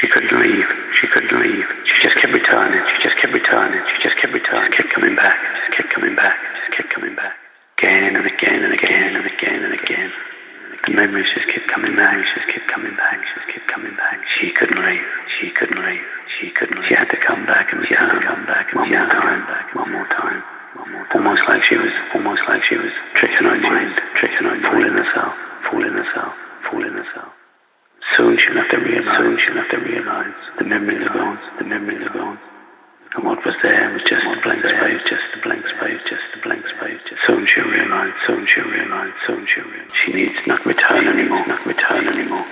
She couldn't leave. She couldn't leave. She just kept returning. She just kept returning. She just kept returning. Kept coming back. Just kept coming back. Just kept coming back. Again and again and again and again and again. The memories just kept coming back. She just kept coming back. She just kept coming back. She couldn't leave. She couldn't leave. She couldn't leave. She had to come back and she had to come back and one more time. Back one more time. One more time. Almost like she was. Almost like she was tricking her mind. Tricking her mind. Fooling herself. Fooling herself. Fooling herself. Soon she'll have to realize, soon she'll have to realize the memories are gone, the memories are gone. And what was there was just a blank space, just a blank space, just a blank space. Just soon she'll realize, soon she'll realize, soon she'll realize. She needs not return anymore, not return anymore.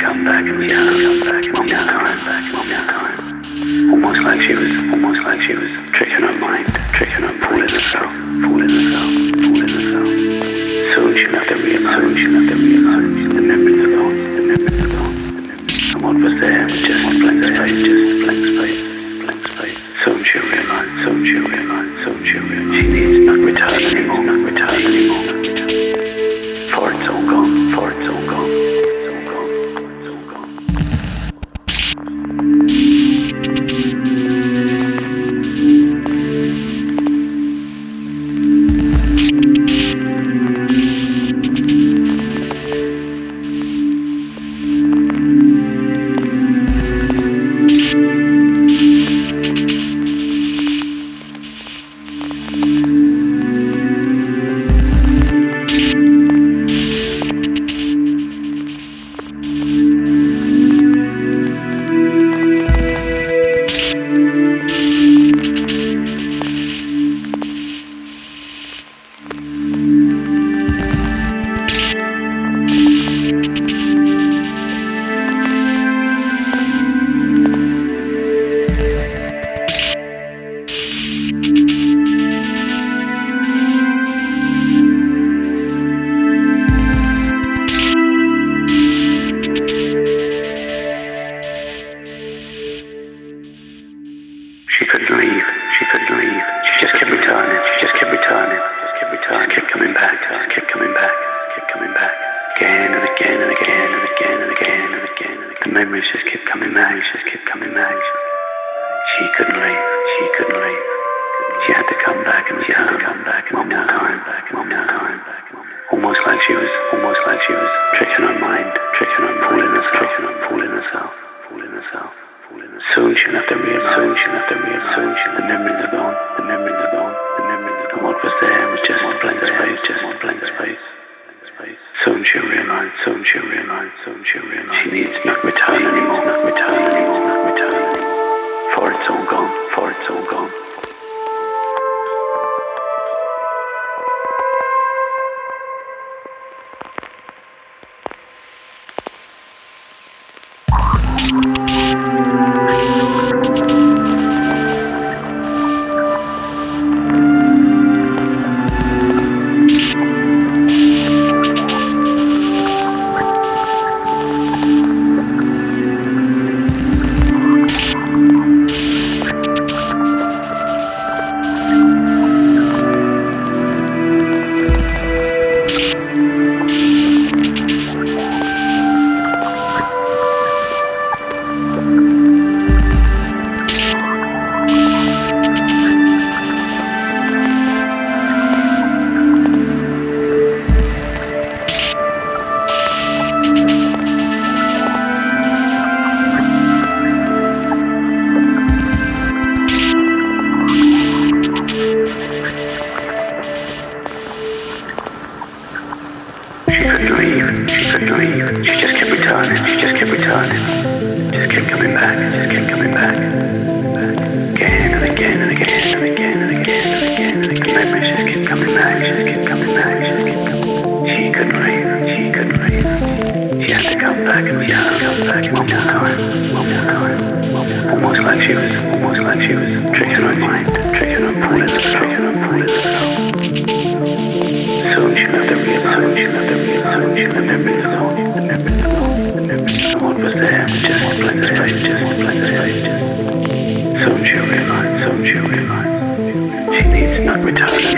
Come back and had to come back. One more time. Back. One more time. Almost like she was. Almost like she was tricking her mind. Tricking her. Fooling herself. Fooling herself. Fooling herself. Soon she'll have to realize, soon she'll have to realize kept coming back. Kept coming back. Kept coming back. Again and again and again and again and again and again. The memories just kept coming back. Just kept coming back. She couldn't leave. She couldn't leave. She had to come back and she had to come back one more time. Back one more time. Back almost like she was. Almost like she was tricking her mind. Tricking her. Fooling herself. Tricking her. Fooling herself. Fooling herself. Soon she'll have to realize, soon she'll have to realize, soon she'll, the memories are gone, the memories are gone, the memories are gone. What was there just a blank space, just a blank space. space. Soon she'll realize, soon she'll realize, soon she'll realize. She needs not return anymore, not return anymore, not return anymore. For it's all gone, for it's all gone. Leave. She just kept returning. She just kept returning. Just kept coming back. Just kept coming back. Again and again and again and again and again and again and again. Memories just kept coming back. Just kept coming back. Just kept coming. She couldn't leave. She couldn't leave. She had to come back and she had to come back one more time. One more time. Almost like she was. Almost like she was tricking her mind. Tricking her mind. Tricking her mind. Soon she she she left every alone. And every alone. And every alone was there. Just. Just. Soon she'll realize. Soon realize. She needs not return